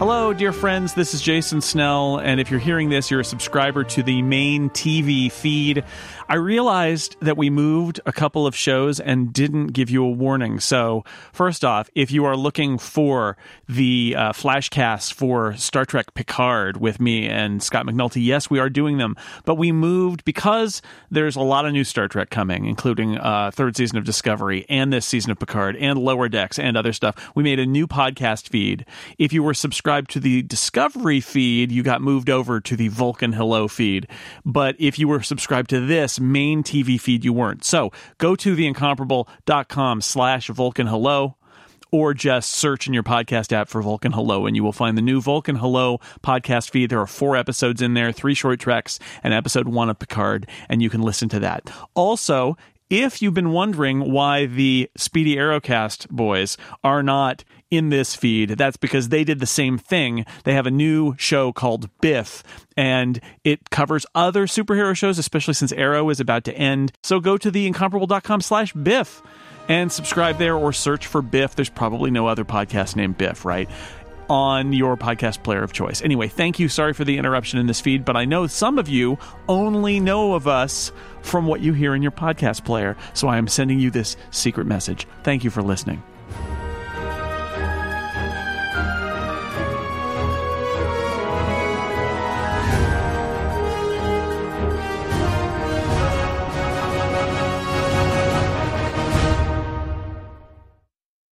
Hello, dear friends. This is Jason Snell. And if you're hearing this, you're a subscriber to the main TV feed. I realized that we moved a couple of shows and didn't give you a warning. So, first off, if you are looking for the uh, flashcast for Star Trek Picard with me and Scott McNulty, yes, we are doing them. But we moved because there's a lot of new Star Trek coming, including uh, third season of Discovery and this season of Picard and Lower Decks and other stuff. We made a new podcast feed. If you were subscribed to the Discovery feed, you got moved over to the Vulcan Hello feed. But if you were subscribed to this main TV feed, you weren't. So go to theincomparable.com slash Vulcan Hello or just search in your podcast app for Vulcan Hello and you will find the new Vulcan Hello podcast feed. There are four episodes in there, three short treks, and episode one of Picard, and you can listen to that. Also, if you've been wondering why the Speedy Arrowcast boys are not in this feed, that's because they did the same thing. They have a new show called Biff, and it covers other superhero shows, especially since Arrow is about to end. So go to theincomparable.com slash Biff and subscribe there or search for Biff. There's probably no other podcast named Biff, right? On your podcast player of choice. Anyway, thank you. Sorry for the interruption in this feed, but I know some of you only know of us from what you hear in your podcast player. So I am sending you this secret message. Thank you for listening.